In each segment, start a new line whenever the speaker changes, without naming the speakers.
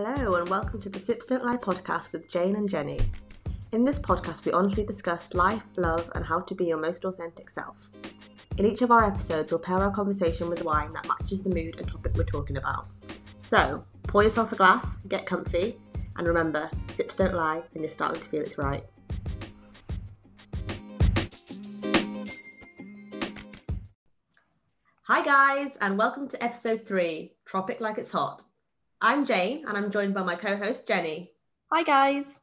Hello, and welcome to the Sips Don't Lie podcast with Jane and Jenny. In this podcast, we honestly discuss life, love, and how to be your most authentic self. In each of our episodes, we'll pair our conversation with wine that matches the mood and topic we're talking about. So, pour yourself a glass, get comfy, and remember, sips don't lie, and you're starting to feel it's right. Hi, guys, and welcome to episode three Tropic Like It's Hot. I'm Jane, and I'm joined by my co host, Jenny.
Hi, guys.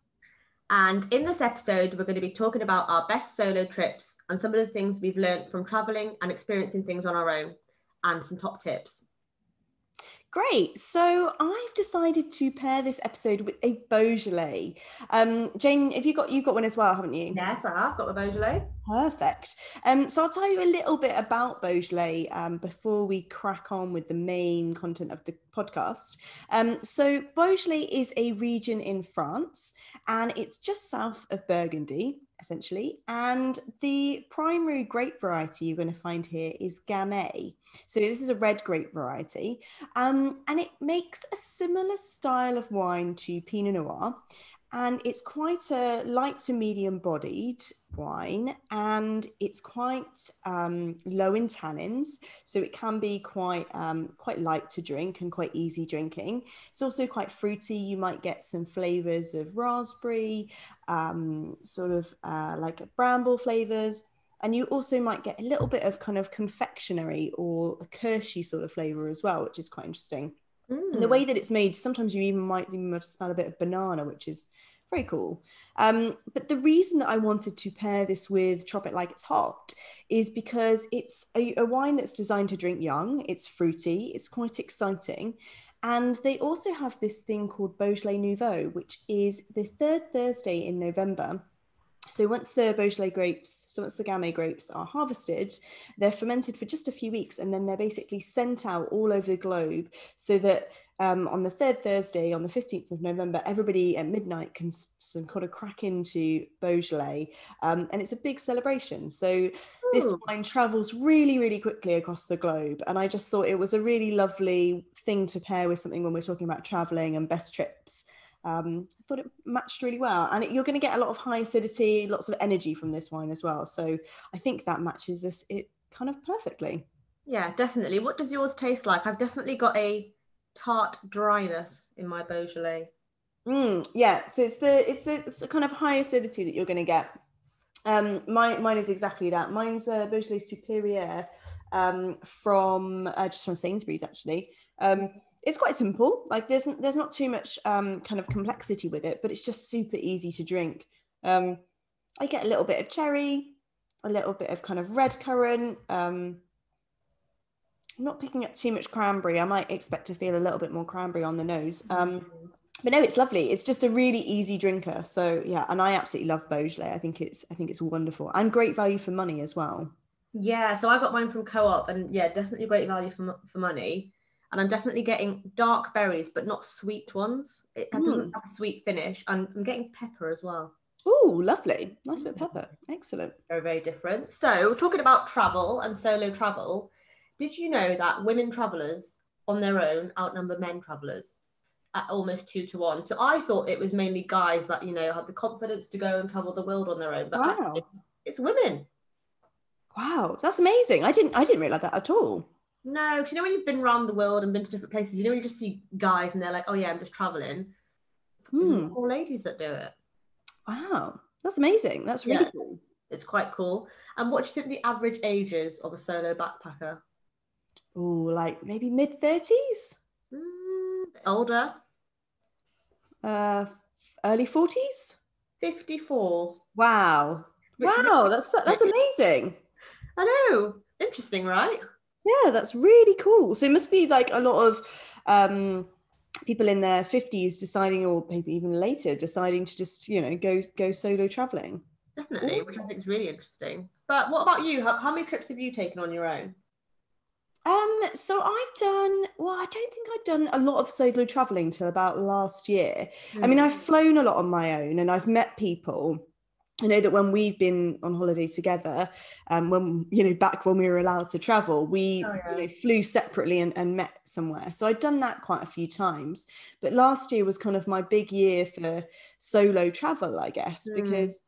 And in this episode, we're going to be talking about our best solo trips and some of the things we've learned from traveling and experiencing things on our own, and some top tips.
Great. So I've decided to pair this episode with a Beaujolais. Um, Jane, have you got you've got one as well, haven't you?
Yes, I have got my Beaujolais.
Perfect. Um, so I'll tell you a little bit about Beaujolais um, before we crack on with the main content of the podcast. Um, so Beaujolais is a region in France, and it's just south of Burgundy essentially. And the primary grape variety you're going to find here is Gamay. So this is a red grape variety. Um, and it makes a similar style of wine to Pinot Noir and it's quite a light to medium bodied wine and it's quite um, low in tannins. So it can be quite um, quite light to drink and quite easy drinking. It's also quite fruity. You might get some flavors of raspberry um, sort of uh, like bramble flavors. And you also might get a little bit of kind of confectionery or a kirschy sort of flavor as well which is quite interesting Mm. And the way that it's made, sometimes you even might even smell a bit of banana, which is very cool. Um, but the reason that I wanted to pair this with Tropic Like It's Hot is because it's a, a wine that's designed to drink young. It's fruity. It's quite exciting. And they also have this thing called Beaujolais Nouveau, which is the third Thursday in November so once the Beaujolais grapes, so once the Gamay grapes are harvested, they're fermented for just a few weeks and then they're basically sent out all over the globe so that um, on the third Thursday, on the 15th of November, everybody at midnight can some kind of crack into Beaujolais. Um, and it's a big celebration. So Ooh. this wine travels really, really quickly across the globe. And I just thought it was a really lovely thing to pair with something when we're talking about traveling and best trips um, I thought it matched really well. And it, you're going to get a lot of high acidity, lots of energy from this wine as well. So I think that matches this it kind of perfectly.
Yeah, definitely. What does yours taste like? I've definitely got a tart dryness in my Beaujolais.
Mm, yeah, so it's the it's the it's the kind of high acidity that you're going to get. Um, my, mine is exactly that. Mine's a Beaujolais Superior um, from uh, just from Sainsbury's actually. Um, it's quite simple. Like there's there's not too much um, kind of complexity with it, but it's just super easy to drink. Um, I get a little bit of cherry, a little bit of kind of red currant. Um, I'm not picking up too much cranberry. I might expect to feel a little bit more cranberry on the nose. Um, but no, it's lovely. It's just a really easy drinker. So yeah, and I absolutely love Beaujolais. I think it's I think it's wonderful and great value for money as well.
Yeah, so I got mine from Co-op, and yeah, definitely great value for for money and I'm definitely getting dark berries, but not sweet ones. It mm. doesn't have a sweet finish. And I'm getting pepper as well.
Oh, lovely. Nice bit of pepper. Excellent.
Very, very different. So, talking about travel and solo travel, did you know that women travelers on their own outnumber men travelers at almost two to one? So, I thought it was mainly guys that, you know, had the confidence to go and travel the world on their own, but wow. it's women.
Wow, that's amazing. I didn't I didn't realize that at all.
No, because you know when you've been around the world and been to different places, you know when you just see guys and they're like, "Oh yeah, I'm just traveling." Hmm. All ladies that do it.
Wow, that's amazing. That's really yeah, cool.
It's quite cool. And what do you think the average age is of a solo backpacker?
Oh, like maybe mid thirties.
Mm, older.
Uh, early forties.
Fifty-four.
Wow. wow, that's that's amazing.
I know. Interesting, right?
Yeah, that's really cool. So it must be like a lot of um, people in their 50s deciding, or maybe even later, deciding to just, you know, go go solo traveling.
Definitely, awesome. which I think is really interesting. But what about you? How, how many trips have you taken on your own?
Um, so I've done well, I don't think I've done a lot of solo traveling till about last year. Mm. I mean, hmm. I've flown a lot on my own and I've met people I know that when we've been on holidays together, um, when you know back when we were allowed to travel, we
Oh, yeah.
you know, flew separately and, and met somewhere. So I'd done that quite a few times. But last year was kind of my big year for solo travel, I guess,
Mm.
because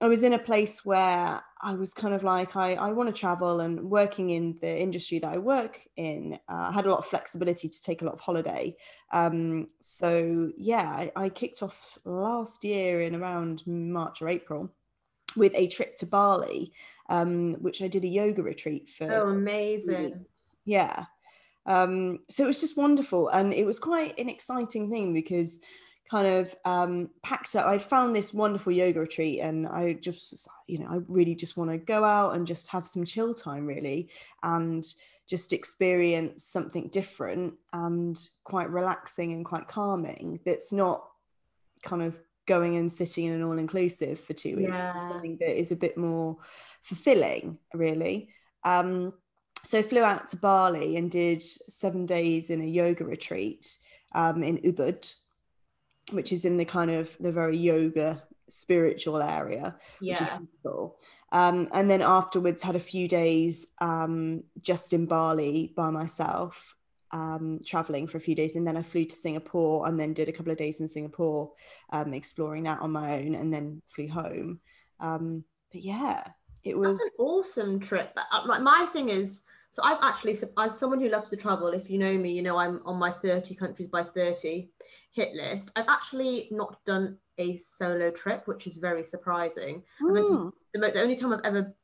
I was in a place where I was kind of like, I, I want to travel and working in the industry that I work in, uh, I had a lot of flexibility to take a lot of holiday. Um, so yeah, I, I kicked off last year in around March or April with a trip to Bali, um, which I did a yoga retreat for.
Oh, amazing.
Yeah. Um, so it was just wonderful. And it was quite an exciting thing because kind of um, packed up. I'd found this wonderful yoga retreat and I just, you know, I really just want to go out and just have some chill time, really, and just experience something different and quite relaxing and quite calming that's not kind of going and sitting in an all inclusive for two weeks.
Yeah.
Something that is a bit more fulfilling, really. Um, so I flew out to Bali and did seven days in a yoga retreat um, in Ubud, which is in the kind of the very yoga spiritual area, which is
Yeah.
beautiful. Um, and then afterwards had a few days um, just in Bali by myself, um, traveling for a few days. And then I flew to Singapore and then did a couple of days in Singapore, um, exploring that on my own, and then flew home. Um, but yeah, it was.
That's an awesome trip. Uh, Like my thing is, so I've actually, as someone who loves to travel, if you know me, you know I'm on my 30 countries by 30 hit list. I've actually not done a solo trip, which is very surprising.
Mm,
the, the only time I've ever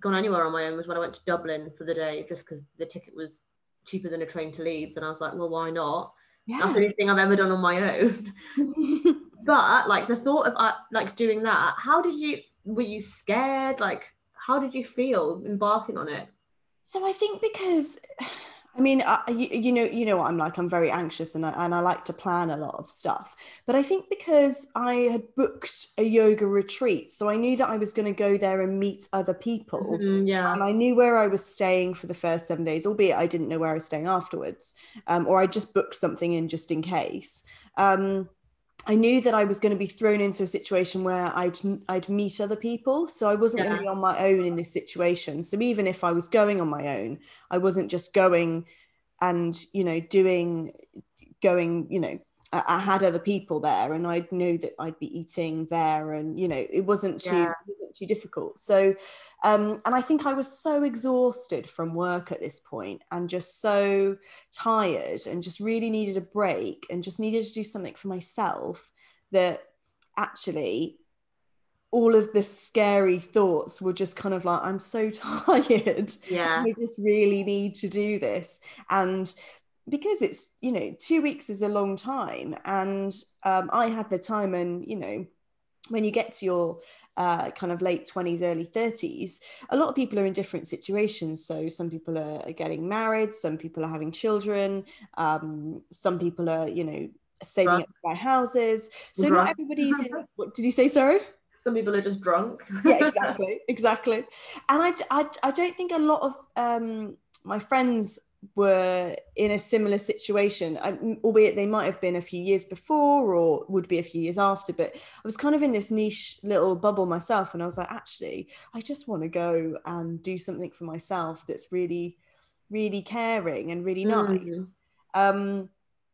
gone anywhere on my own was when I went to Dublin for the day, just because the ticket was cheaper than a train to Leeds, and I was like, well, why not? That's the only thing I've ever done on my own. but like the thought of uh, like doing that, how did you? Were you scared? Like, how did you feel embarking on it?
So I think because, I mean, I, you, you know, you know what I'm like. I'm very anxious, and I, and I like to plan a lot of stuff. But I think because I had booked a yoga retreat, so I knew that I was going to go there and meet other people.
Mhm, yeah,
And I knew where I was staying for the first seven days, albeit I didn't know where I was staying afterwards, um, or I just booked something in just in case. Um, I knew that I was going to be thrown into a situation where I'd I'd meet other people, so I wasn't going to be on my own in this situation. So even if I was going on my own, I wasn't just going and you know doing going you know I, had other people there and I knew that I'd be eating there and you know it wasn't too
Yeah.
it wasn't too difficult so um and I think I was so exhausted from work at this point and just so tired and just really needed a break and just needed to do something for myself that actually all of the scary thoughts were just kind of like i'm so tired
yeah,
I just really need to do this. And because it's, you know, two weeks is a long time. And um, I had the time, and, you know, when you get to your uh, kind of late 20s, early 30s, a lot of people are in different situations. So some people are, are getting married, some people are having children, um, some people are, you know, saving
Drunk.
up to buy houses. So
Drunk.
not everybody's in. What did you say? Sorry?
some people are just drunk.
yeah exactly exactly and I, I i don't think a lot of um my friends were in a similar situation albeit they might have been a few years before or would be a few years after but i was kind of in this niche little bubble myself and i was like actually i just want to go and do something for myself that's really really caring and really nice
Mm.
um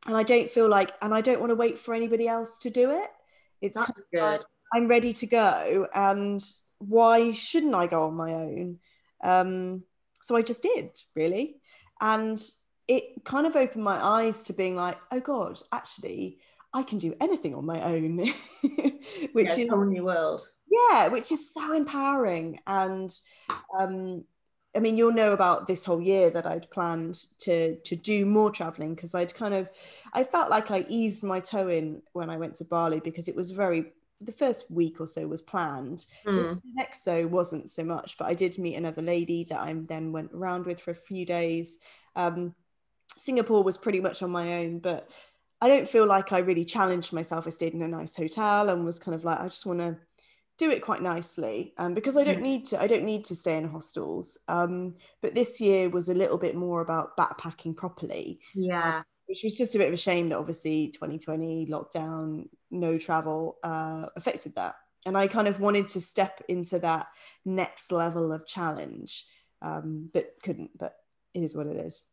and i don't feel like and i don't want to wait for anybody else to do it it's kind of like,
good.
I'm ready to go, and why shouldn't I go on my own? Um, so I just did, really. And it kind of opened my eyes to being like, oh God, actually, I can do anything on my own, which
yeah,
is
a whole new world.
yeah which is so empowering and um i mean you'll know about this whole year that i'd planned to to do more traveling because i'd kind of i felt like i eased my toe in when i went to bali because it was very the first week or so was planned.
Mm.
the next so wasn't so much but i did meet another lady that i then went around with for a few days. Um singapore was pretty much on my own but i don't feel like i really challenged myself. I stayed in a nice hotel and was kind of like i just want to do it quite nicely um, because I don't
Mm.
need to I don't need to stay in hostels. Um, but this year was a little bit more about backpacking properly.
Yeah,
which was just a bit of a shame that obviously 2020 lockdown no travel uh, affected that and I kind of wanted to step into that next level of challenge, um, but couldn't. But it is what it is.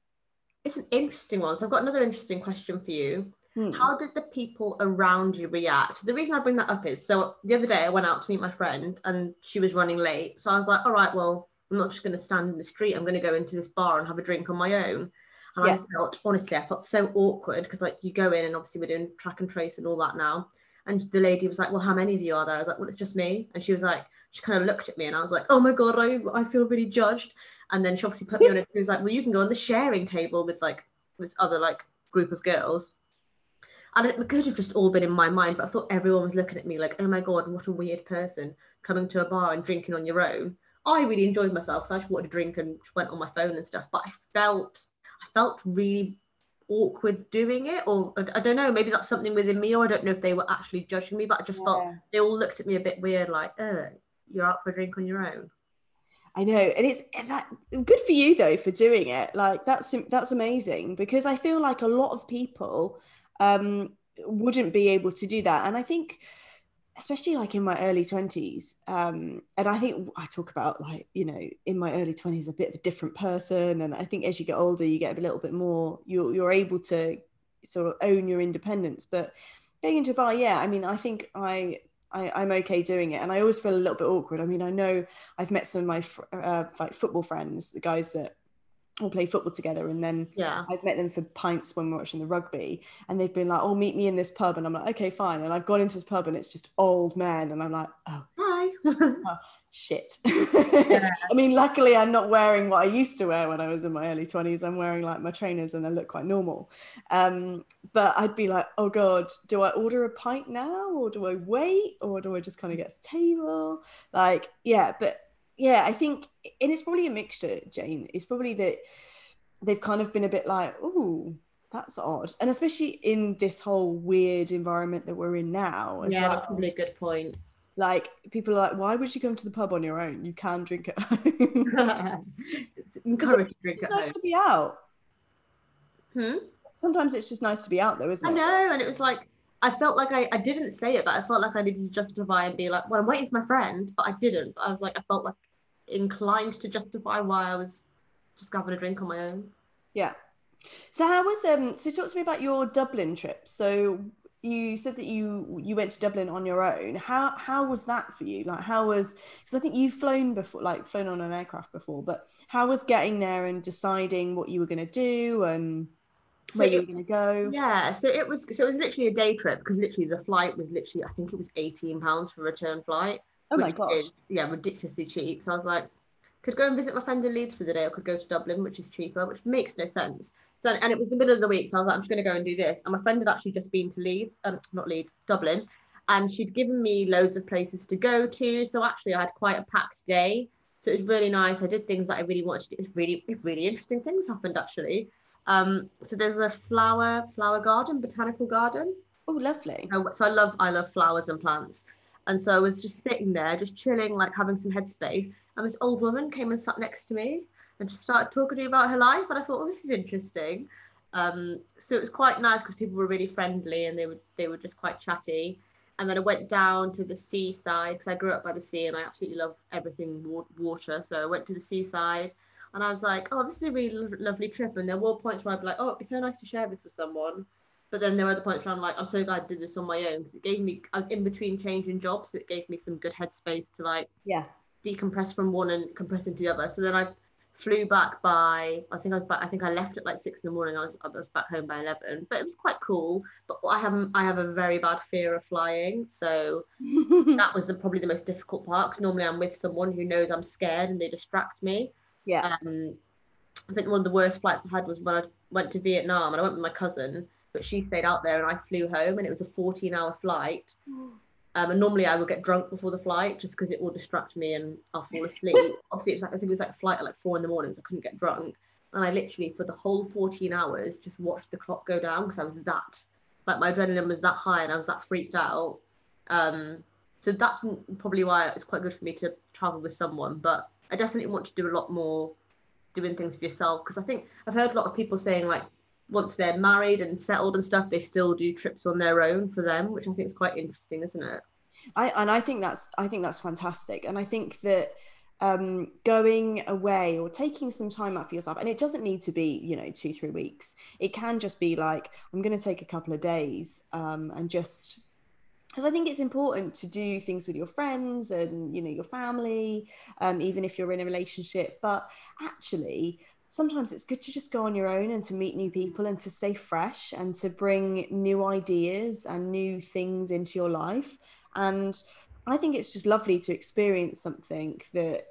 It's an interesting one. So I've got another interesting question for you.
Hmm.
How did the people around you react? The reason I bring that up is so the other day I went out to meet my friend and she was running late. So I was like, all right, well, I'm not just going to stand in the street. I'm going to go into this bar and have a drink on my own. And
Yeah.
I felt, honestly, I felt so awkward because, like, you go in and obviously we're doing track and trace and all that now. And the lady was like, well, how many of you are there? I was like, well, it's just me. And she was like, she kind of looked at me and I was like, oh my God, I, I feel really judged. And then she obviously put me on it. She was like, well, you can go on the sharing table with like this other like group of girls. And it could have just all been in my mind, but I thought everyone was looking at me like, oh my God, what a weird person coming to a bar and drinking on your own. I really enjoyed myself because I just wanted to drink and went on my phone and stuff. But I felt, felt really awkward doing it, or I don't know, maybe that's something within me, or I don't know if they were actually judging me, but I just felt they all looked at me a bit weird, like, uh, you're out for a drink on your own.
I know, and it's and that good for you though for doing it. Like that's that's amazing because I feel like a lot of people um, wouldn't be able to do that, and I think especially like in my early twenties, um, and I think I talk about like you know in my early twenties a bit of a different person, and I think as you get older you get a little bit more you're you're able to sort of own your independence, but going into a bar, yeah, I mean I think I. I, I'm okay doing it, and I always feel a little bit awkward. I mean, I know I've met some of my uh, like football friends, the guys that all play football together, and then
Yeah.
I've met them for pints when we're watching the rugby, and they've been like, "Oh, meet me in this pub," and I'm like, "Okay, fine." And I've gone into this pub, and it's just old men, and I'm like, "Oh
Hi.
oh, shit." I mean, luckily, I'm not wearing what I used to wear when I was in my early 20s. I'm wearing like my trainers, and I look quite normal. Um, but I'd be like, "Oh God, do I order a pint now, or do I wait, or do I just kind of get the table?" Like, yeah, but yeah, I think, and it's probably a mixture, Jane. It's probably that they've kind of been a bit like, "Ooh." That's odd, and especially in this whole weird environment that we're in now. As
yeah,
well
that's probably a good point.
like people are like why would you come to the pub on your own you can drink at home
it's encouraged to drink
it's
at
nice
home.
to be out
Hmm?
sometimes it's just nice to be out though isn't it?
I know, and it was like I felt like I, I didn't say it, but I felt like I needed to justify and be like, well, I'm waiting for my friend, but I didn't. I was like, I felt like inclined to justify why I was just having a drink on my own.
yeah. So how was um so talk to me about your dublin trip. So you said that you you went to dublin on your own. How how was that for you? Like how was because i think you've flown before like flown on an aircraft before but how was getting there and deciding what you were going to do and
So
where you were going to go?
Yeah, so it was so it was literally a day trip because literally the flight was literally I think it was eighteen pounds for a return flight.
Oh my gosh
is, yeah, ridiculously cheap. So I was like, could go and visit my friend in Leeds for the day, or could go to Dublin, which is cheaper, which makes no sense. So, and it was the middle of the week, so I was like, I'm just going to go and do this. And my friend had actually just been to Leeds, um, not Leeds, Dublin, and she'd given me loads of places to go to. So actually, I had quite a packed day. So it was really nice. I did things that I really wanted to do. It was really, it's really interesting things happened actually. Um, so there's a flower flower garden, botanical garden.
oh lovely
So, so I love I love flowers and plants. And so I was just sitting there, just chilling, like having some headspace. And this old woman came and sat next to me and just started talking to me about her life. And I thought, oh, this is interesting. Um, so it was quite nice because people were really friendly and they were they were just quite chatty. And then I went down to the seaside because I grew up by the sea and I absolutely love everything wa- water. So I went to the seaside and I was like, oh, this is a really lo- lovely trip. And there were points where I'd be like, oh, it'd be so nice to share this with someone. But then there were other points where I'm like, I'm so glad I did this on my own because it gave me, I was in between changing jobs. So it gave me some good headspace to like
yeah
decompress from one and compress into the other. So then I flew back by, I think I was back, I think I left at like six in the morning. I was, I was back home by 11, but it was quite cool. But I have, I have a very bad fear of flying. So that was the, probably the most difficult part. 'cause normally I'm with someone who knows I'm scared and they distract me.
yeah
Um, I think one of the worst flights I had was when I went to Vietnam and I went with my cousin, but she stayed out there and I flew home and it was a 14 hour flight. Um, and normally I would get drunk before the flight just because it will distract me and I'll fall asleep. Obviously, it was like I think it was like a flight at like four in the morning, so I couldn't get drunk. And I literally, for the whole 14 hours, just watched the clock go down because I was that, like my adrenaline was that high and I was that freaked out. Um, so that's probably why it's quite good for me to travel with someone. But I definitely want to do a lot more doing things for yourself because I think I've heard a lot of people saying like once they're married and settled and stuff, they still do trips on their own for them, which I think is quite interesting, isn't it?
I and I think that's I think that's fantastic, and I think that um, going away or taking some time out for yourself, and it doesn't need to be you know two three weeks. It can just be like I'm going to take a couple of days um, and just because I think it's important to do things with your friends and you know your family, um, even if you're in a relationship. But actually, sometimes it's good to just go on your own and to meet new people and to stay fresh and to bring new ideas and new things into your life. And I think it's just lovely to experience something that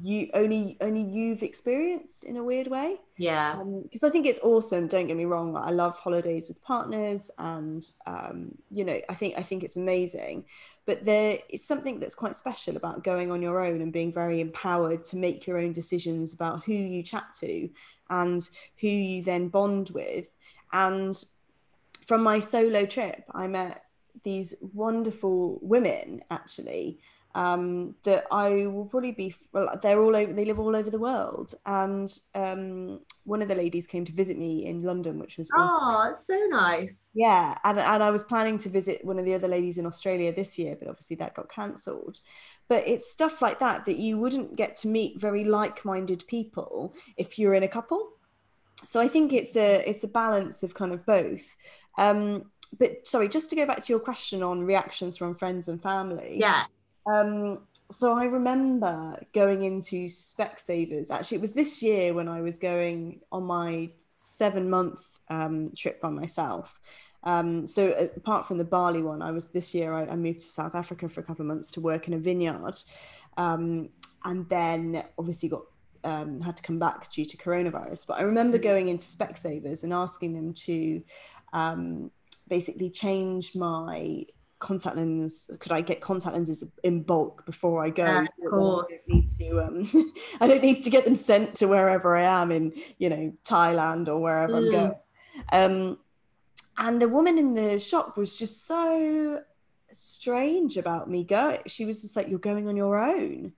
you only only you've experienced in a weird way.
Yeah.
Because um, i think it's awesome don't get me wrong i love holidays with partners and um, you know i think i think it's amazing but there is something that's quite special about going on your own and being very empowered to make your own decisions about who you chat to and who you then bond with and from my solo trip i met these wonderful women actually um, that I will probably be. Well, they're all over. They live all over the world, and um, one of the ladies came to visit me in London, which was
oh, that's so nice.
Yeah, and and I was planning to visit one of the other ladies in Australia this year, but obviously that got cancelled. But it's stuff like that that you wouldn't get to meet very like-minded people if you're in a couple. So I think it's a it's a balance of kind of both. Um, but sorry, just to go back to your question on reactions from friends and family.
Yes
um, so I remember going into Specsavers. Actually, it was this year when I was going on my seven month um, trip by myself. Um, so apart from the Bali one, I was this year I, I, moved to South Africa for a couple of months to work in a vineyard, um, and then obviously got um, had to come back due to coronavirus. But I remember mm. going into Specsavers and asking them to um, basically change my contact lens could i get contact lenses in bulk before i go
yeah, of course.
I don't need to um i don't need to get them sent to wherever i am in you know thailand or wherever mm. i'm going um and the woman in the shop was just so strange about me going she was just like you're going on your own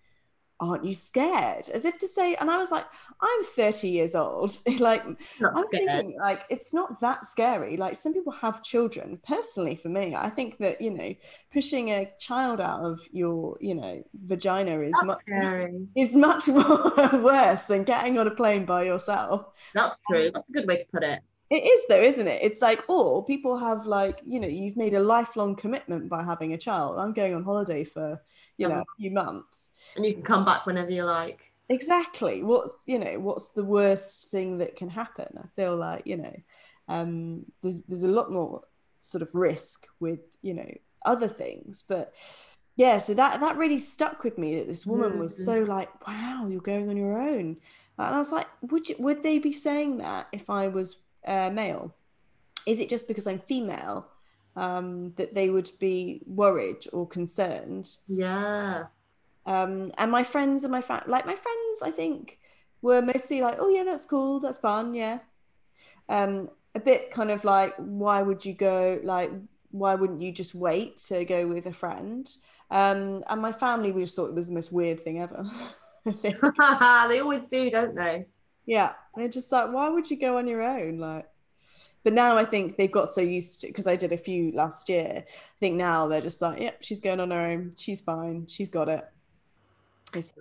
aren't you scared? As if to say, and I was like, I'm 30 years old. like, not I'm scared. thinking, like, it's not that scary. Like, some people have children. Personally, for me, I think that, you know, pushing a child out of your, you know, vagina is
much
is much more worse than getting on a plane by yourself.
That's true. That's a good way to put it.
It is though, isn't it? It's like, oh, people have like, you know, you've made a lifelong commitment by having a child. I'm going on holiday for you know, a few months.
And you can come back whenever you like.
Exactly. What's you know, what's the worst thing that can happen? I feel like, you know, um, there's there's a lot more sort of risk with, you know, other things. But yeah, so that that really stuck with me that this woman mm-hmm. was so like, wow, you're going on your own. And I was like, would you, would they be saying that if I was uh, male? Is it just because I'm female um, that they would be worried or concerned.
Yeah.
Um, and my friends and my fa- like my friends, I think, were mostly like, "Oh yeah, that's cool, that's fun, yeah." Um, a bit kind of like, "Why would you go? Like, why wouldn't you just wait to go with a friend?" Um, and my family, we just thought it was the most weird thing ever.
they always do, don't they?
Yeah, they're just like, "Why would you go on your own?" Like, but now I think they've got so used to because I did a few last year. I think now they're just like, yep, she's going on her own. She's fine. She's got it.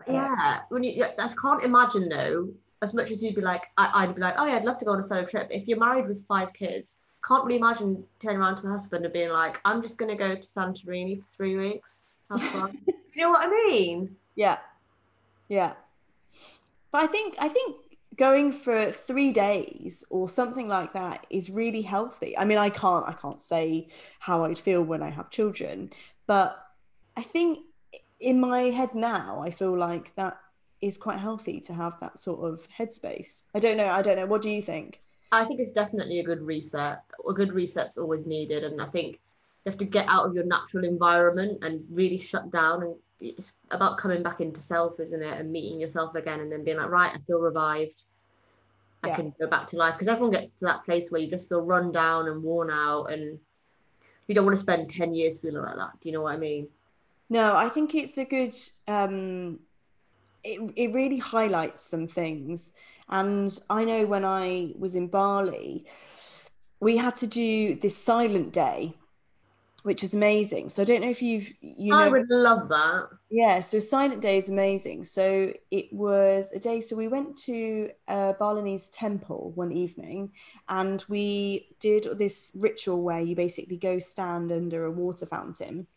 yeah. When you, I can't imagine though, as much as you'd be like, I, would be like, oh yeah, I'd love to go on a solo trip. If you're married with five kids, can't really imagine turning around to my husband and being like, I'm just going to go to Santorini for three weeks. Sounds fun. you know what I mean?
Yeah. Yeah. But I think I think going for three days or something like that is really healthy. I mean i can't i can't say how i'd feel when i have children but i think in my head now i feel like that is quite healthy to have that sort of headspace. I don't know i don't know. What do you think?
I think it's definitely a good reset a good reset's always needed. And i think you have to get out of your natural environment and really shut down and it's about coming back into self, isn't it? And meeting yourself again and then being like, right, I feel revived. I yeah. can go back to life. Because everyone gets to that place where you just feel run down and worn out and you don't want to spend 10 years feeling like that. Do you know what I mean?
No, I think it's a good um it, it really highlights some things. And I know when I was in Bali, we had to do this silent day which is amazing. So I don't know if you've you know
I would love that.
yeah. So Silent Day is amazing. So it was a day. So we went to a Balinese temple one evening, and we did this ritual where you basically go stand under a water fountain,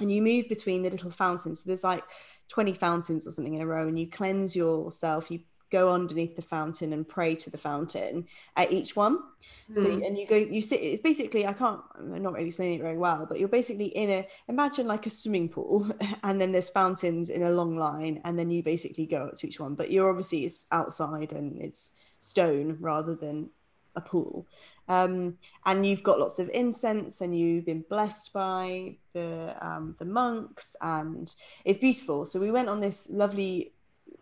and you move between the little fountains. So there's like 20 fountains or something in a row, and you cleanse yourself. You go underneath the fountain and pray to the fountain at each one. So
Mm.
and you go, you sit. It's basically I can't. I'm not really explaining it very well, but you're basically in a imagine like a swimming pool, and then there's fountains in a long line, and then you basically go up to each one. But you're obviously it's outside and it's stone rather than a pool. Um, and you've got lots of incense, and you've been blessed by the um, the monks, and it's beautiful. So we went on this lovely,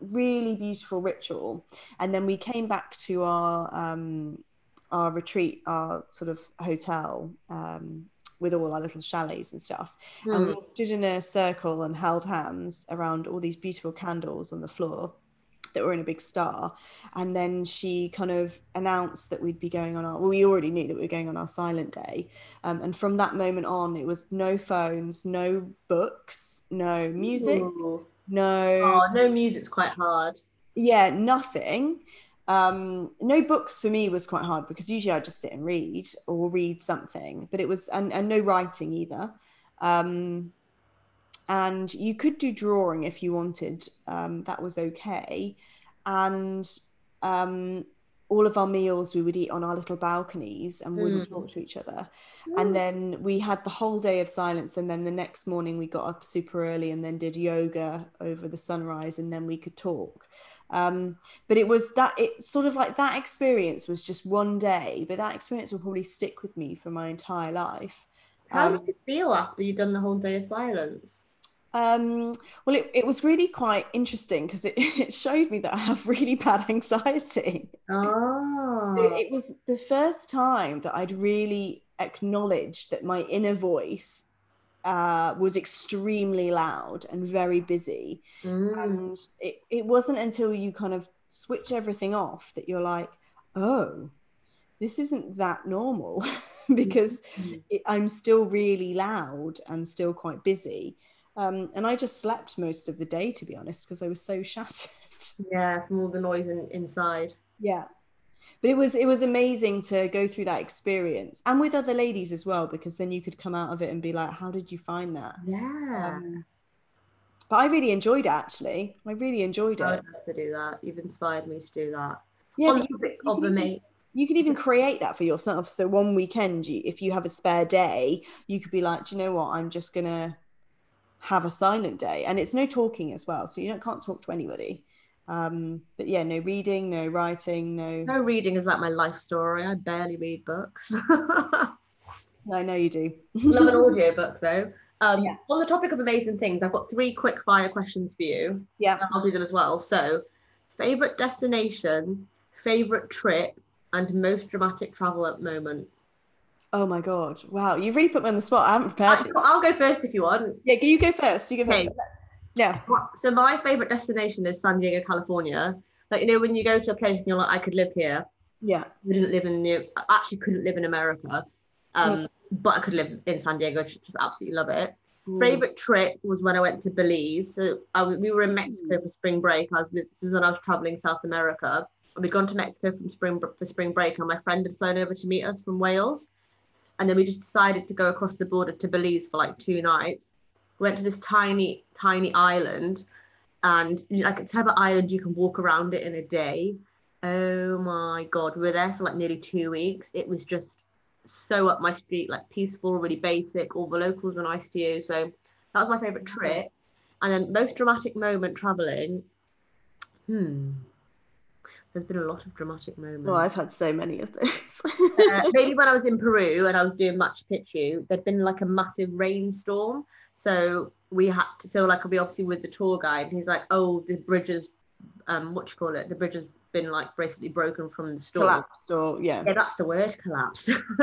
really beautiful ritual, and then we came back to our um, our retreat, our sort of hotel um, with all our little chalets and stuff. And we
Mm.
all stood in a circle and held hands around all these beautiful candles on the floor that were in a big star. And then she kind of announced that we'd be going on our, well, we already knew that we were going on our silent day. Um, and from that moment on, it was no phones, no books, no music,
Ooh.
No
Oh, no music's quite hard.
yeah, nothing. Um, no books for me was quite hard because usually I just sit and read or read something, but it was and, and no writing either. Um, and you could do drawing if you wanted. Um, that was okay. And um, all of our meals we would eat on our little balconies and we wouldn't
Mm.
talk to each other. And then we had the whole day of silence. And then the next morning we got up super early and then did yoga over the sunrise and then we could talk. Um, but it was that, it sort of like that experience was just one day, but that experience will probably stick with me for my entire life.
How
Um,
did you feel after you'd done the whole day of silence?
Um, well, it, it was really quite interesting because it, it showed me that I have really bad anxiety.
Oh.
It was the first time that I'd really acknowledged that my inner voice uh, was extremely loud and very busy.
Mm.
And it, it wasn't until you kind of switch everything off that you're like, oh, this isn't that normal because
Mm.
it, I'm still really loud and still quite busy. Um, and I just slept most of the day, to be honest, because I was so shattered.
Yeah, from all the noise in, inside.
yeah. But it was it was amazing to go through that experience and with other ladies as well, because then you could come out of it and be like, how did you find that?
Yeah.
Um, but I really enjoyed it actually. I really enjoyed
I
it.
to do that. You've inspired me to do that.
Yeah, you, you
of the
even-
mate.
you could even create that for yourself. So one weekend, you, if you have a spare day, you could be like, Do you know what? I'm just gonna have a silent day, and it's no talking as well, so you don't can't talk to anybody. Um, but yeah, no reading, no writing, no.
No reading is like my life story. I barely read books.
I know you do.
Love an audiobook though. Um,
Yeah.
On the topic of amazing things, I've got three quick fire questions for you.
yeah.
and I'll do them as well. So, favorite destination, favorite trip, and most dramatic travel moment.
Oh my god! Wow, you've really put me on the spot. I haven't prepared. this.
I'll go first if you want.
Yeah, you go first. You go first.
Okay.
Yeah.
So my favorite destination is San Diego, California. Like you know, when you go to a place and you're like, I could live here.
Yeah.
I didn't live in the. I actually couldn't live in America, um, but I could live in San Diego. Just, just absolutely love it. Favorite trip was when I went to Belize. So I, w- we were in Mexico for spring break. I was this was when I was traveling South America. We'd gone to Mexico from spring for spring break, and my friend had flown over to meet us from Wales. And then we just decided to go across the border to Belize for like two nights. We went to this tiny, tiny island, and like a type of island you can walk around it in a day. Oh my god, we were there for like nearly two weeks. It was just so up my street, like peaceful, really basic. All the locals were nice to you. So that was my favorite trip. And then most dramatic moment traveling. Hmm. There's been a lot of dramatic moments.
Well, I've had so many of those.
Uh, maybe when I was in Peru and I was doing Machu Picchu, there'd been like a massive rainstorm. So we had to feel like we obviously with the tour guide. He's like, "Oh, the bridge is, um, what you call it? The bridge has been like basically broken from the storm."
Collapsed or yeah.
Yeah, that's the word, collapse.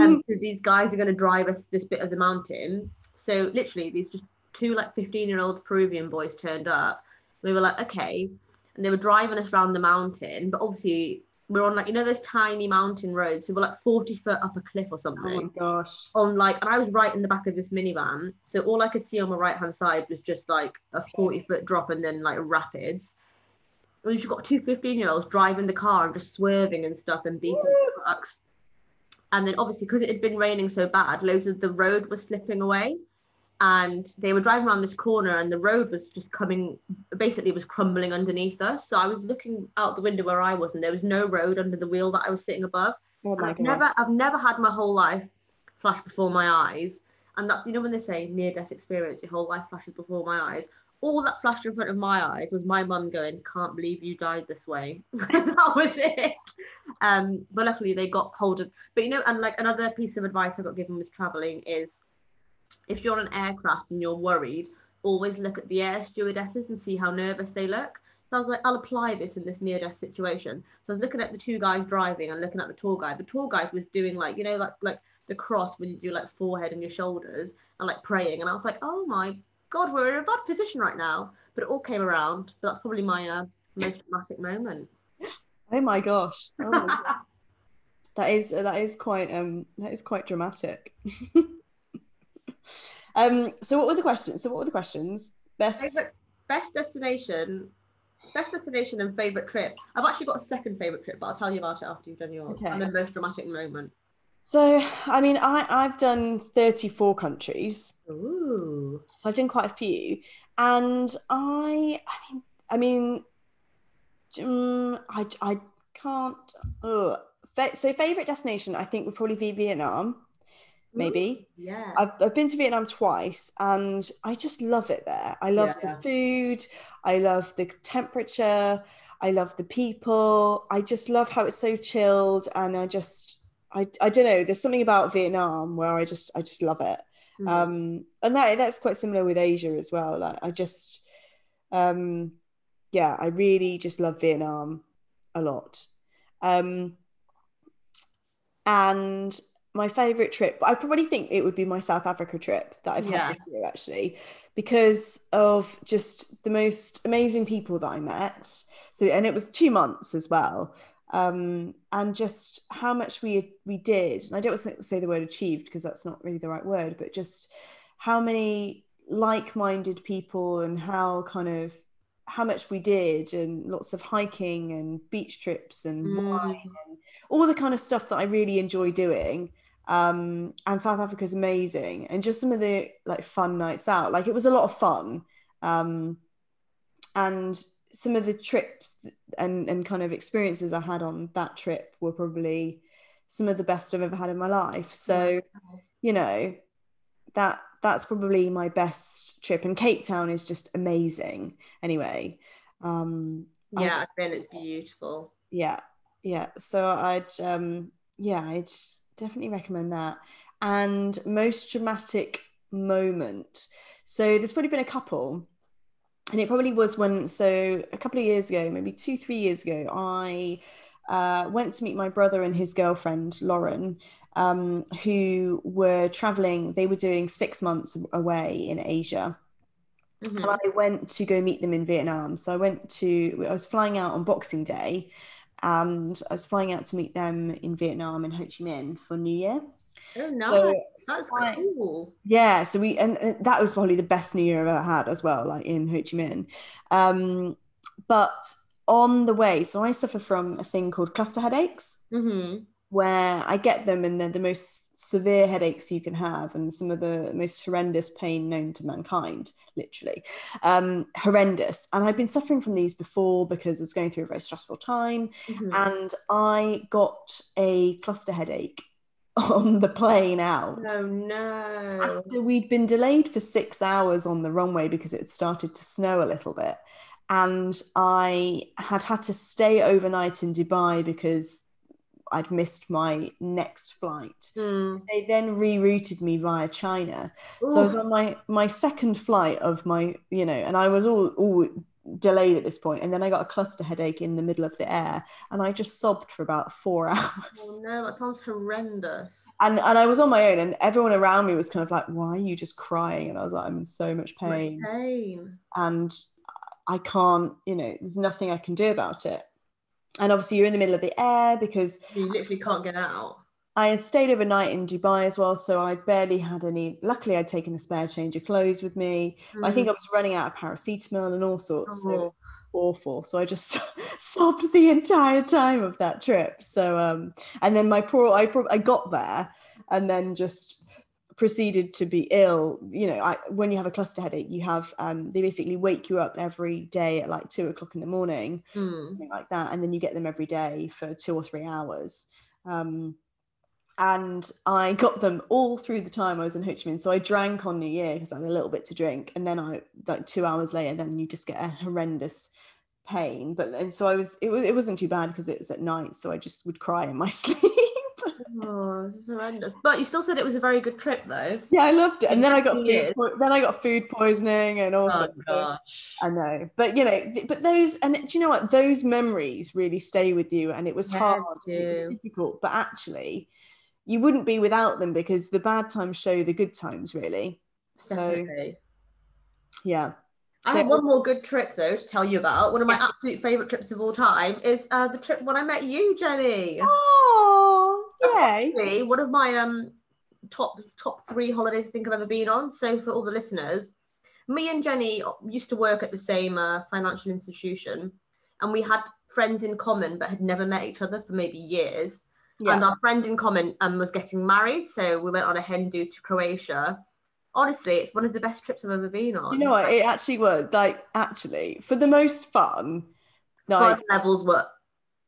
um, so these guys are going to drive us this bit of the mountain. So literally, these just two like 15 year old Peruvian boys turned up. We were like, okay. And they were driving us around the mountain, but obviously we're on like you know those tiny mountain roads. So we're like 40 foot up a cliff or something.
Oh my gosh.
on like, and I was right in the back of this minivan, so all I could see on my right hand side was just like a 40 foot drop and then like rapids. And you've got two 15 year olds driving the car and just swerving and stuff and beeping trucks. And then obviously, because it had been raining so bad, loads of the road was slipping away. And they were driving around this corner, and the road was just coming basically, was crumbling underneath us. So I was looking out the window where I was, and there was no road under the wheel that I was sitting above.
Oh my
I've
god.
never I've never had my whole life flash before my eyes. And that's you know when they say near death experience, your whole life flashes before my eyes. All that flashed in front of my eyes was my mum going, Can't believe you died this way. that was it. Um, but luckily they got hold of but you know, and like another piece of advice I got given with traveling is if you're on an aircraft and you're worried, always look at the air stewardesses and see how nervous they look. So I was like, I'll apply this in this near death situation. So I was looking at the two guys driving and looking at the tour guide. The tour guide was doing like, you know, like like the cross when you do like forehead and your shoulders and like praying. And I was like, oh my God, we're in a bad position right now. But it all came around. But that's probably my uh, most dramatic moment.
Oh my gosh. Oh my. That is that is quite um that is quite dramatic. um so what were the questions? So what were the questions? Best
favorite, best destination, best destination and favorite trip. I've actually got a second favorite trip, but I'll tell you about it after you've done yours.
Okay.
And the most dramatic moment.
So I mean I I've done 34 countries.
Ooh.
So I've done quite a few. And I I mean I mean um, I I can't ugh. So favorite destination I think would probably be Vietnam. Maybe.
Yeah.
I've, I've been to Vietnam twice and I just love it there. I love
Yeah.
the food, I love the temperature, I love the people. I just love how it's so chilled and I just I, I don't know, there's something about Vietnam where I just I just love it.
Hmm.
Um and that that's quite similar with Asia as well. Like I just um yeah, I really just love Vietnam a lot. Um and my favorite trip, I probably think it would be my South Africa trip that I've
Yeah.
had this year actually, because of just the most amazing people that I met. So, and it was two months as well. Um, and just how much we we did. And I don't want to say the word achieved because that's not really the right word, but just how many like-minded people and how kind of how much we did and lots of hiking and beach trips and
Mm.
wine and all the kind of stuff that I really enjoy doing. Um, and South Africa is amazing, and just some of the like fun nights out. Like it was a lot of fun, um, and some of the trips and and kind of experiences I had on that trip were probably some of the best I've ever had in my life. So, you know, that that's probably my best trip. And Cape Town is just amazing. Anyway, um,
yeah, I bet it's beautiful.
yeah yeah so i'd um yeah i'd definitely recommend that. And most dramatic moment. So there's probably been a couple. And it probably was when so a couple of years ago maybe two three years ago i uh, went to meet my brother and his girlfriend lauren um, who were traveling. They were doing six months away in asia.
Mhm.
and I went to go meet them in Vietnam. So I went to, I was flying out on Boxing Day and I was flying out to meet them in Vietnam in Ho Chi Minh for New Year.
Oh, nice.
So,
That's cool.
yeah, so we, and and that was probably the best New Year I've ever had as well, like in Ho Chi Minh. Um, but on the way, so I suffer from a thing called cluster headaches.
hmm
where I get them and they're the most severe headaches you can have and some of the most horrendous pain known to mankind, literally. Um, horrendous. And I've been suffering from these before because I was going through a very stressful time.
Mhm.
And I got a cluster headache on the plane out.
Oh no.
After we'd been delayed for six hours on the runway because it started to snow a little bit. And I had had to stay overnight in Dubai because I'd missed my next flight.
Mm.
They then rerouted me via China. So I was on my my second flight of my, you know, and I was all all delayed at this point, and then I got a cluster headache in the middle of the air, and I just sobbed for about four hours.
Oh no, that sounds horrendous.
And and I was on my own, and everyone around me was kind of like, "Why are you just crying?" And I was like, "I'm in so much
Much
pain,
pain.
and I can't, you know, there's nothing I can do about it." And obviously you're in the middle of the air because
You literally can't get out.
I had stayed overnight in Dubai as well, so I barely had any. Luckily, I'd taken a spare change of clothes with me. I think I was running out of paracetamol and all sorts. So
Oh.
awful. So I just sobbed the entire time of that trip. So um, and then my poor, I I got there and then just proceeded to be ill. You know, I, when you have a cluster headache, you have um, they basically wake you up every day at like two o'clock in the morning something like that, and then you get them every day for two or three hours. Um, and I got them all through the time I was in Ho Chi Minh. So I drank on New Year because I had a little bit to drink, and then I like two hours later, then you just get a horrendous pain. But and so I was, it was, it wasn't too bad because it was at night, so I just would cry in my sleep.
Oh, this is horrendous. But you still said it was a very good trip, though.
yeah, I loved it. And then I got food, po- then I got food poisoning and all
Oh
sorts of-
gosh.
I know, but you know, but those and do you know what? Those memories really stay with you, and it was
Yeah,
hard, it was difficult, but actually, you wouldn't be without them because the bad times show the good times, really. So
Definitely.
yeah,
I have one more good trip though to tell you about. One of my absolute favourite trips of all time is uh, the trip when I met you, Jenny.
oh yay,
Actually, one of my um top top three holidays I think I've ever been on. So for all the listeners, me and Jenny used to work at the same uh, financial institution, and we had friends in common, but had never met each other for maybe years.
yeah,
And our friend in common um, was getting married, so we went on a hen do to Croatia. Honestly, it's one of the best trips I've ever been on.
you know what? It actually was like actually for the most fun, like
fun levels were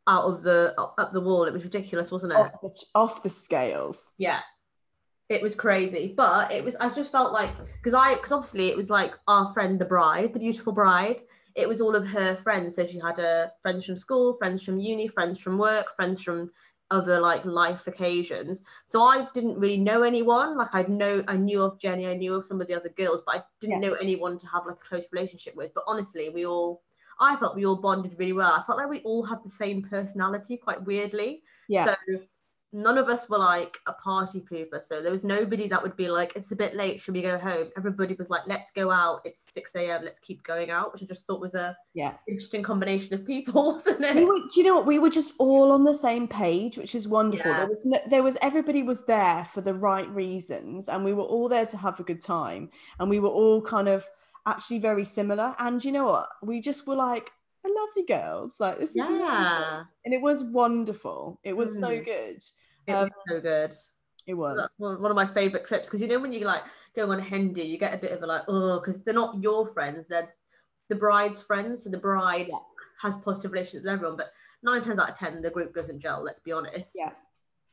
out of the up the wall. It was ridiculous, wasn't it?
off the, off the scales.
Yeah, it was crazy. But it was. I just felt like because I because obviously it was like our friend the bride, the beautiful bride. It was all of her friends. So she had uh, friends from school, friends from uni, friends from work, friends from other like life occasions. So I didn't really know anyone. Like I'd know I knew of Jenny, I knew of some of the other girls, but I didn't know anyone to have like a close relationship with. But honestly, we all I felt we all bonded really well. I felt like we all had the same personality, quite weirdly.
Yeah,
So none of us were like a party pooper. So there was nobody that would be like, it's a bit late, should we go home? Everybody was like, let's go out. It's 6 a.m. Let's keep going out, which I just thought was a
yeah.
interesting combination of people, wasn't it?
We were, do you know what? We were just all on the same page, which is wonderful.
Yeah.
There was no, there was everybody was there for the right reasons, and we were all there to have a good time, and we were all kind of actually very similar. And you know what? We just were like, I love you girls. Like this is amazing."
yeah,
and it was wonderful. It was so
Mm.
good.
it was
Um,
so good.
It was.
That's one of my favorite trips because you know when you like go on a hen you get a bit of a like, oh, because they're not your friends, they're the bride's friends. So the bride
Yeah.
has positive relationships with everyone, but nine times out of ten, the group doesn't gel. Let's be honest.
Yeah.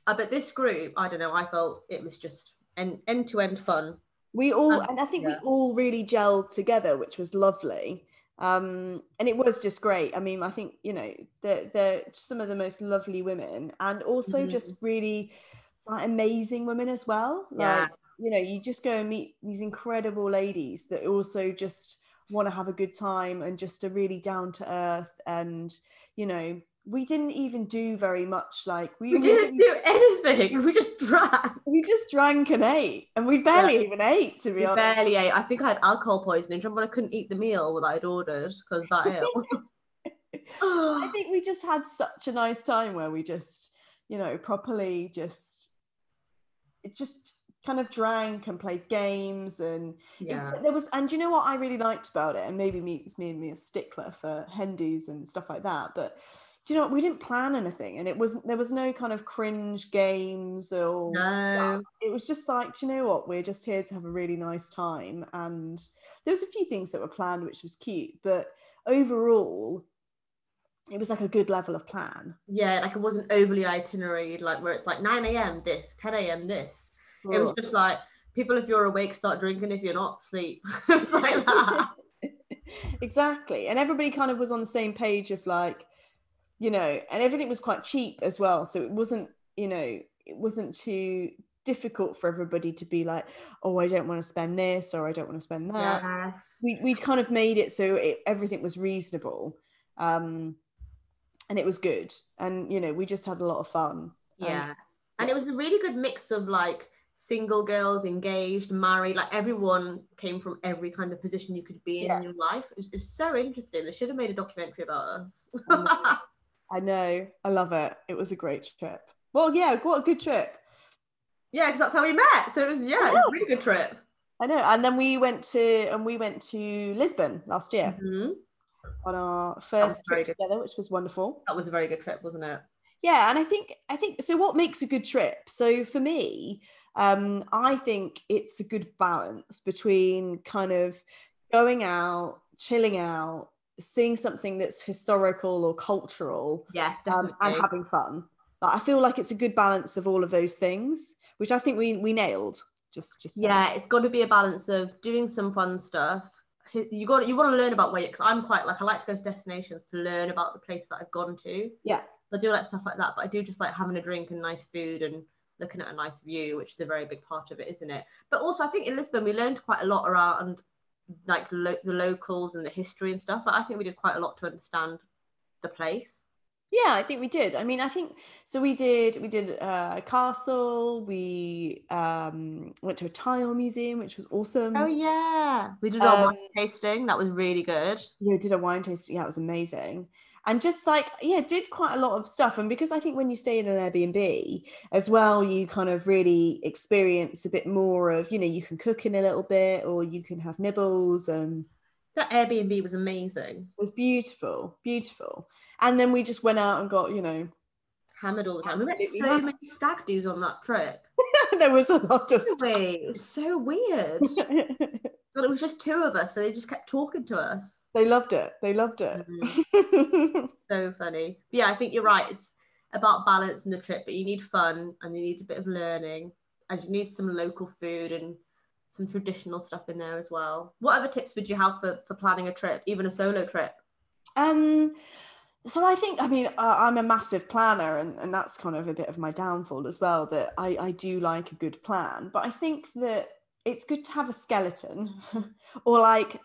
Uh, but this group, I don't know. I felt it was just end end to end fun.
We all and i think
yeah.
we all really gelled together which was lovely um and it was just great i mean i think you know they're, they're some of the most lovely women and also
Mhm.
just really like amazing women as well
Yeah.
like you know you just go and meet these incredible ladies that also just want to have a good time and just are really down to earth and you know we didn't even do very much like we,
We didn't do anything. We just drank.
we just drank and ate and we barely even ate to be
We
honest
barely ate. I think I had alcohol poisoning. Do you remember I couldn't eat the meal that I'd ordered because that ill?
I think we just had such a nice time where we just, you know, properly just, it just kind of drank and played games and it-
yeah.
there was, and you know what I really liked about it? And maybe me, it's me and me a stickler for Hendies and stuff like that, but do you know? We didn't plan anything and it wasn't, there was no kind of cringe games or
No.
it was just like, do you know what? We're just here to have a really nice time. And there was a few things that were planned, which was cute, but overall, it was like a good level of plan.
Yeah, like it wasn't overly itinerary, like where it's like 9 a.m. this, 10 a.m. this. It was just like people, if you're awake, start drinking. If you're not, sleep. it's like that.
exactly. And everybody kind of was on the same page of like, you know, and everything was quite cheap as well. So it wasn't, you know, it wasn't too difficult for everybody to be like, oh, I don't want to spend this or I don't want to spend that.
Yes.
we we kind of made it so it, everything was reasonable um and it was good and you know we just had a lot of fun
Yeah. And it was a really good mix of like single girls, engaged, married, like everyone came from every kind of position you could be in
Yeah.
in your life. It was, it was so interesting. They should have made a documentary about us.
I know. I love it. It was a great trip. Well, yeah, what a good trip.
Yeah, because that's how we met. So it was yeah, it was a really good trip.
I know. And then we went to and we went to Lisbon last year
Mhm.
on our first trip
good.
together, which was wonderful.
That was a very good trip, wasn't it?
Yeah, and I think I think so. What makes a good trip? So for me, um, I think it's a good balance between kind of going out, chilling out, seeing something that's historical or cultural,
Yes,
um, and having fun. Like, I feel like it's a good balance of all of those things, which I think we we nailed. Just just saying.
yeah, it's got to be a balance of doing some fun stuff. You got you want to learn about where because I'm quite like I like to go to destinations to learn about the place that I've gone to.
Yeah.
I do like stuff like that, but I do just like having a drink and nice food and looking at a nice view, which is a very big part of it, isn't it? But also, I think in Lisbon we learned quite a lot around like lo- the locals and the history and stuff. I think we did quite a lot to understand the place.
Yeah, I think we did. I mean, I think so. We did. We did uh, a castle. We um, went to a tile museum, which was awesome.
Oh yeah, we did our wine
Um,
tasting. That was really good.
yeah, did a wine tasting. Yeah, it was amazing. And just like, yeah, did quite a lot of stuff. And because I think when you stay in an Airbnb as well, you kind of really experience a bit more of, you know, you can cook in a little bit or you can have nibbles. And
That Airbnb was amazing.
it was beautiful, beautiful. And then we just went out and got, you know,
Hammered all the time. We met so
hammered.
many stag dudes on that trip.
there was a lot of
Didn't? It was so weird. But it was just two of us, so they just kept talking to us.
They loved it. They loved it.
So funny. But yeah, I think you're right. It's about balance in the trip, but you need fun and you need a bit of learning. And you need some local food and some traditional stuff in there as well. What other tips would you have for, for planning a trip, even a solo trip?
Um, so I think, I mean, I, I'm a massive planner, and, and that's kind of a bit of my downfall as well. That I, I do like a good plan, but I think that it's good to have a skeleton, or like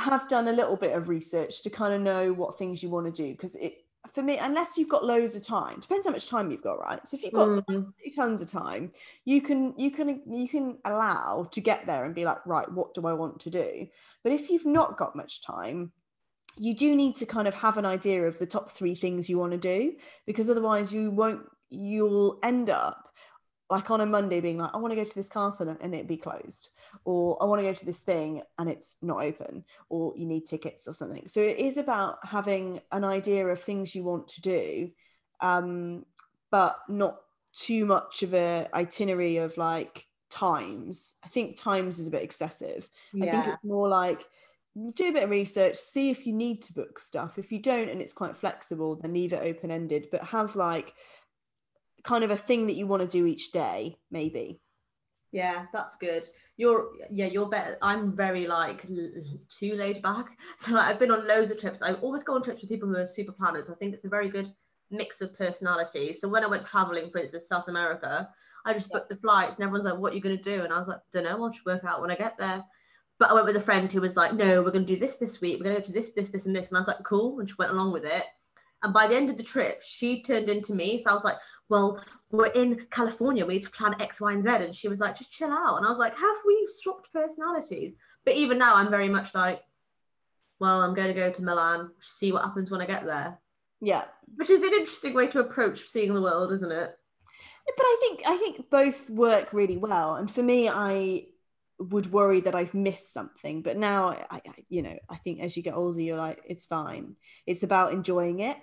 have done a little bit of research to kind of know what things you want to do. Because it, for me, unless you've got loads of time, depends how much time you've got, right? So if you've got
Mm.
tons of time, you can you can you can allow to get there and be like, right, what do I want to do? But if you've not got much time, you do need to kind of have an idea of the top three things you want to do because otherwise you won't you'll end up like on a Monday being like, I want to go to this castle and it be closed, or I want to go to this thing and it's not open, or you need tickets or something. So it is about having an idea of things you want to do, um, but not too much of a itinerary of like times. I think times is a bit excessive. I think it's more like do a bit of research, see if you need to book stuff. If you don't and it's quite flexible, then leave it open ended, but have like kind of a thing that you want to do each day, maybe.
Yeah, that's good. You're yeah, you're better. I'm very like l- too laid back. So like, I've been on loads of trips. I always go on trips with people who are super planners. I think it's a very good mix of personality. So when I went traveling, for instance, South America, I just booked the flights and everyone's like, "What are you gonna do?" And I was like, "Don't know. I'll just work out when I get there." But I went with a friend who was like, "No, we're gonna do this this week. We're gonna go to this, this, this, and this." And I was like, "Cool," and she went along with it. And by the end of the trip, she turned into me. So I was like, "Well, we're in California. We need to plan X, Y, and Z. And she was like, just chill out. And I was like, have we swapped personalities? But even now, I'm very much like, well, I'm going to go to Milan, see what happens when I get there.
Yeah.
Which is an interesting way to approach seeing the world, isn't it?
But I think I think both work really well. And for me, I would worry that I've missed something. But now I, I you know, I think as you get older, you're like, it's fine. It's about enjoying it.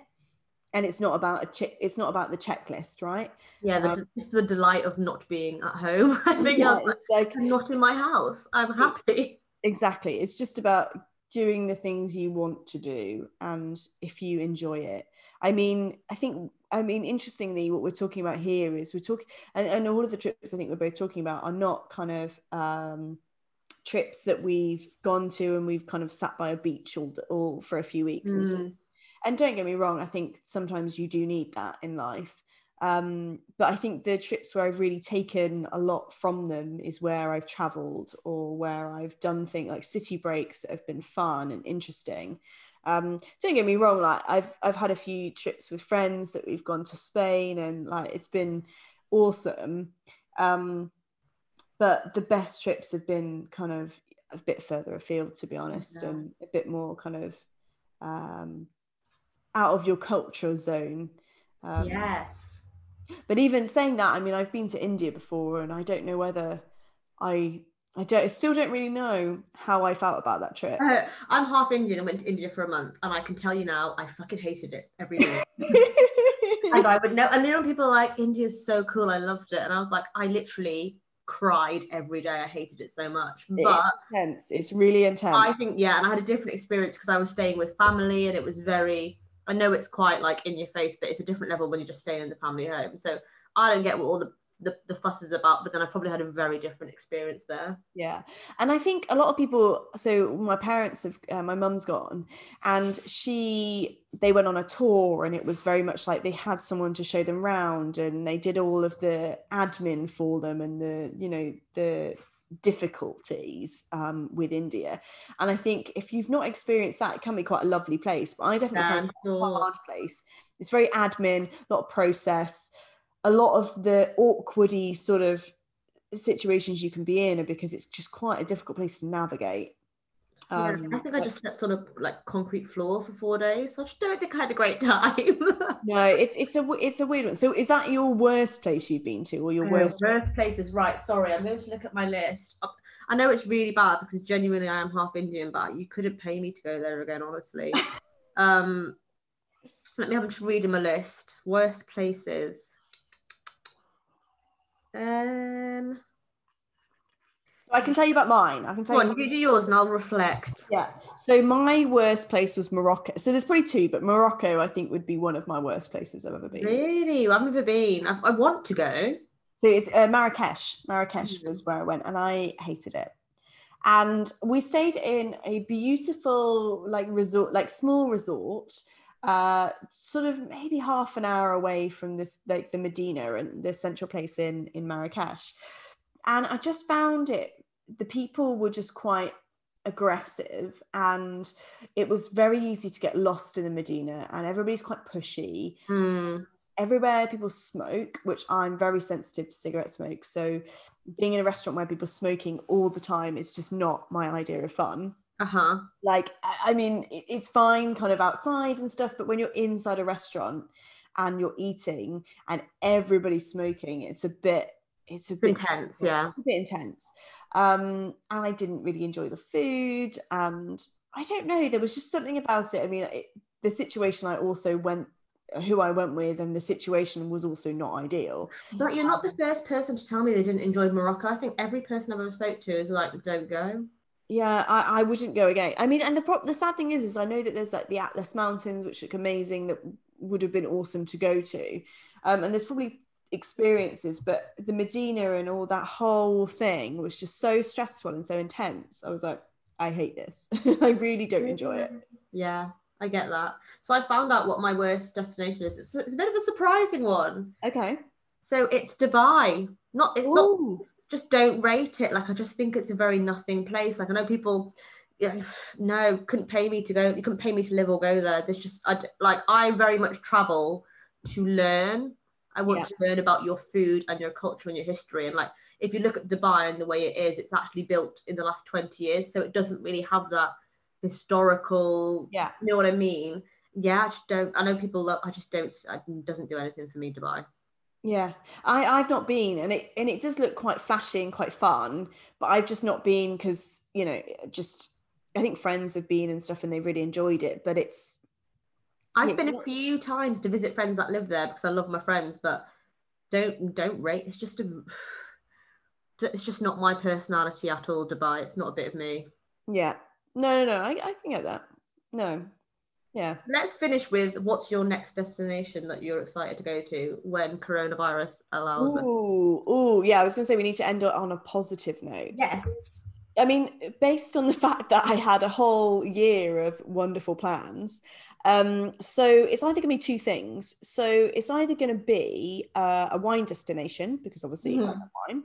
And it's not about a check it's not about the checklist, right?
Yeah, the,
Um,
just the delight of not being at home. I think
Yeah,
I was like,
it's like
I'm not in my house. I'm happy.
exactly it's just about doing the things you want to do and if you enjoy it i mean i think i mean interestingly what we're talking about here is we're talking and, and all of the trips i think we're both talking about are not kind of um trips that we've gone to and we've kind of sat by a beach all, all for a few weeks.
Mm.
and don't get me wrong i think sometimes you do need that in life um, but I think the trips where I've really taken a lot from them is where I've traveled or where I've done things like city breaks that have been fun and interesting. Um, don't get me wrong, like I've I've had a few trips with friends that we've gone to Spain and like it's been awesome. Um, but the best trips have been kind of a bit further afield, to be honest,
Yeah.
and a bit more kind of um, out of your cultural zone. Um,
yes.
But even saying that, I mean, I've been to India before, and I don't know whether I. I don't. I still don't really know how I felt about that trip.
Uh, I'm half Indian I went to India for a month, and I can tell you now, I fucking hated it every day. and I would know. And you know, people are like, India's so cool. I loved it, and I was like, I literally cried every day. I hated it so much. But
it's intense. It's really intense.
I think yeah, and I had a different experience because I was staying with family, and it was very. I know it's quite like in your face, but it's a different level when you're just staying in the family home. So I don't get what all the the, the fuss is about, but then I probably had a very different experience there.
Yeah. And I think a lot of people, so my parents have, uh, my mum's gone and she, they went on a tour and it was very much like they had someone to show them round and they did all of the admin for them and the, you know, the difficulties um, with India. And I think if you've not experienced that, it can be quite a lovely place. But I definitely
Yeah,
found
sure.
a hard place. It's very admin, a lot of process. A lot of the awkwardy sort of situations you can be in are because it's just quite a difficult place to navigate.
Yeah,
Um,
I think I just slept on a like concrete floor for four days. So I just don't think I had a great time.
no, it's it's a it's a weird one. So is that your worst place you've been to, or your worst?
worst places, right? Sorry, I'm going to look at my list. I- I know it's really bad because genuinely I am half Indian, but you couldn't pay me to go there again, honestly. um, let me have just reading my list. Worst places. Um,
So I can tell you about mine. I can tell
go
you.
on, you do yours and I'll reflect.
Yeah. So my worst place was Morocco. So there's probably two, but Morocco I think would be one of my worst places I've ever been.
Really, I've never been. I've, I want to go.
So it's uh, Marrakesh. Marrakesh
Mhm.
was where I went, and I hated it. And we stayed in a beautiful, like resort, like small resort, uh, sort of maybe half an hour away from this, like the Medina and the central place in in Marrakesh. And I just found it. The people were just quite aggressive, and it was very easy to get lost in the Medina. And everybody's quite pushy
Hmm.
everywhere people smoke, which I'm very sensitive to cigarette smoke. So being in a restaurant where people are smoking all the time is just not my idea of fun.
Uh huh.
Like, I mean, it's fine kind of outside and stuff, but when you're inside a restaurant and you're eating and everybody's smoking, it's a bit, it's a
It's
bit
intense, yeah.
a bit intense. Um, and I didn't really enjoy the food. And I don't know, there was just something about it. I mean, it, the situation I also went, who I went with, and the situation was also not ideal.
But you're not the first person to tell me they didn't enjoy Morocco. I think every person I've ever spoke to is like, don't go.
Yeah, I, I wouldn't go again. I mean, and the pro- the sad thing is, is I know that there's like the Atlas Mountains, which look amazing, that would have been awesome to go to, um, and there's probably experiences, but the Medina and all that whole thing was just so stressful and so intense. I was like, I hate this. I really don't enjoy it. Mm-hmm.
Yeah, I get that. So I found out what my worst destination is. It's, it's a bit of a surprising one.
Okay.
So it's Dubai. Not it's not just don't rate it. Like I just think it's a very nothing place. Like I know people yeah, no, couldn't pay me to go. You couldn't pay me to live or go there. There's just I like I very much travel to learn. I want
Yeah.
to learn about your food and your culture and your history. And like if you look at Dubai and the way it is, it's actually built in the last 20 years. So it doesn't really have that historical
Yeah.
you know what I mean? Yeah, I just don't I know people love, I just don't it doesn't do anything for me, Dubai.
Yeah, I I've not been, and it and it does look quite flashy and quite fun, but I've just not been because you know just I think friends have been and stuff, and they really enjoyed it. But it's
I've been a few times to visit friends that live there because I love my friends, but don't don't rate. It's just a it's just not my personality at all, Dubai. It's not a bit of me.
yeah, no, no, no, I I can get that. No, yeah.
Let's finish with what's your next destination that you're excited to go to when coronavirus allows it.
Ooh, ooh, yeah. I was gonna say we need to end on a positive note.
Yes.
I mean, based on the fact that I had a whole year of wonderful plans, um, so it's either going to be two things. So it's either going to be uh, a wine destination because obviously I
Mhm.
love wine,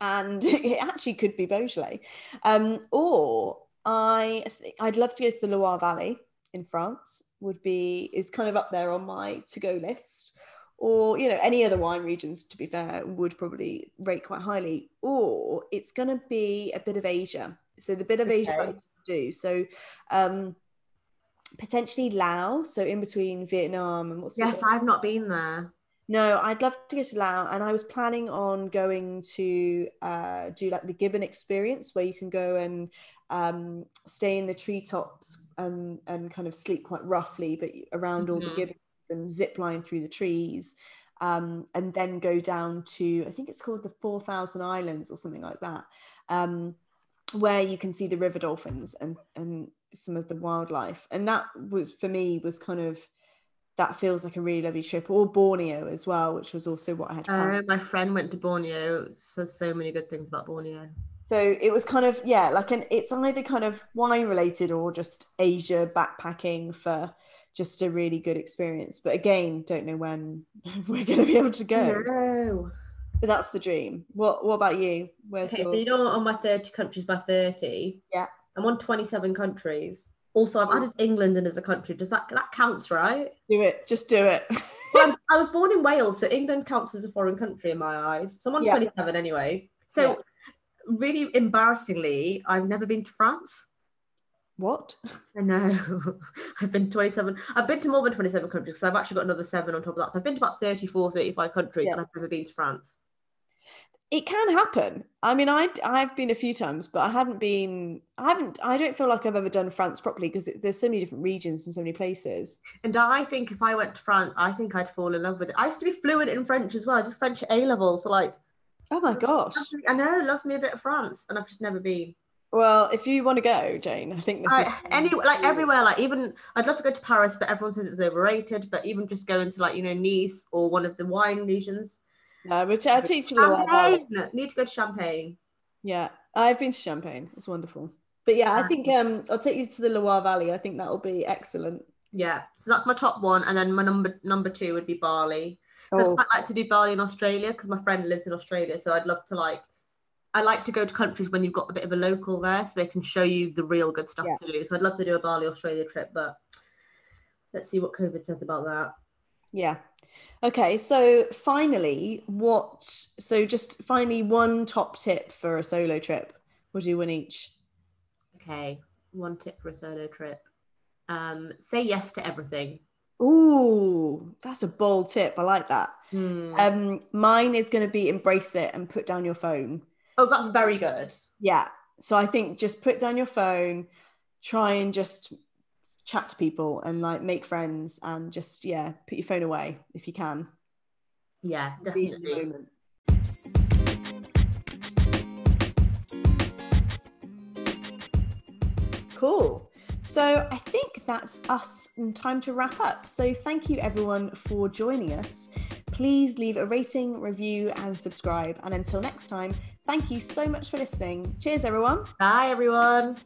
and it actually could be Beaujolais, um, or I th- I'd love to go to the Loire Valley in France. Would be is kind of up there on my to go list. Or you know any other wine regions, to be fair, would probably rate quite highly. Or it's going to be a bit of Asia. So the bit of Asia I
Okay.
want do. So um, potentially Laos, so in between Vietnam and what's
Yes, I've not been there.
No, I'd love to go to Laos, and I was planning on going to uh, do like the Gibbon experience, where you can go and um, stay in the treetops and and kind of sleep quite roughly, but around all the
Mhm.
gibbons and zip line through the trees, um, and then go down to I think it's called the Four Thousand Islands or something like that, um, where you can see the river dolphins and and some of the wildlife, and that was for me was kind of that feels like a really lovely trip, or Borneo as well, which was also what I had.
Uh, my friend went to Borneo. Says so many good things about Borneo.
So it was kind of yeah, like an it's either kind of wine related or just Asia backpacking for just a really good experience. But again, don't know when we're going to be able to go.
No.
But that's the dream. What What about you? Where's
Okay,
your
so you know on my 30 countries by 30.
Yeah.
I'm on 27 countries. Also, I've added England in as a country. Does that that counts, right?
do it? Just do it.
Well, I'm- was born in Wales, so England counts as a foreign country in my eyes. So I'm on
Yeah.
27 anyway. So
Yeah.
really embarrassingly, I've never been to France.
what?
I know. I've been 27. I've been to more than 27 countries because I've actually got another seven on top of that. So I've been to about 34, 35 countries
Yeah.
and I've never been to France.
It can happen. I mean, I I've been a few times, but I hadn't been. I haven't. I don't feel like I've ever done France properly because there's so many different regions and so many places.
And I think if I went to France, I think I'd fall in love with it. I used to be fluent in French as well. I did French A level. So, like,
Oh my gosh.
I know, loves me a bit of France, and I've just never been.
Well, if you want to go, Jane, I think this is
any like everywhere, like even I'd love to go to Paris, but everyone says it's overrated. But even just going to like you know Nice or one of the wine regions,
No, but I'll take you to the Loire Valley.
Champagne. Need to go to Champagne.
Yeah, I've been to Champagne. It's wonderful. But yeah, I think um, I'll take you to the Loire Valley. I think that will be excellent.
Yeah, so that's my top one, and then my number number two would be Bali.
Oh,
I'd like to do Bali in Australia because my friend lives in Australia, so I'd love to like. I like to go to countries when you've got a bit of a local there, so they can show you the real good stuff
Yeah.
to do. So I'd love to do a Bali Australia trip, but let's see what COVID says about that.
Yeah. Okay, so finally, what? So just finally, one top tip for a solo trip. We'll do one each.
Okay, one tip for a solo trip: um, say yes to everything.
Ooh, that's a bold tip. I like that.
Hmm.
Um, mine is going to be embrace it and put down your phone.
oh, that's very good.
Yeah. So I think just put down your phone, try and just chat to people and like make friends and just yeah, put your phone away if you can.
Yeah, definitely.
moment. Cool. So I think that's us and time to wrap up. So thank you everyone for joining us. Please leave a rating, review, and subscribe. And until next time, thank you so much for listening. Cheers, everyone.
Bye, everyone.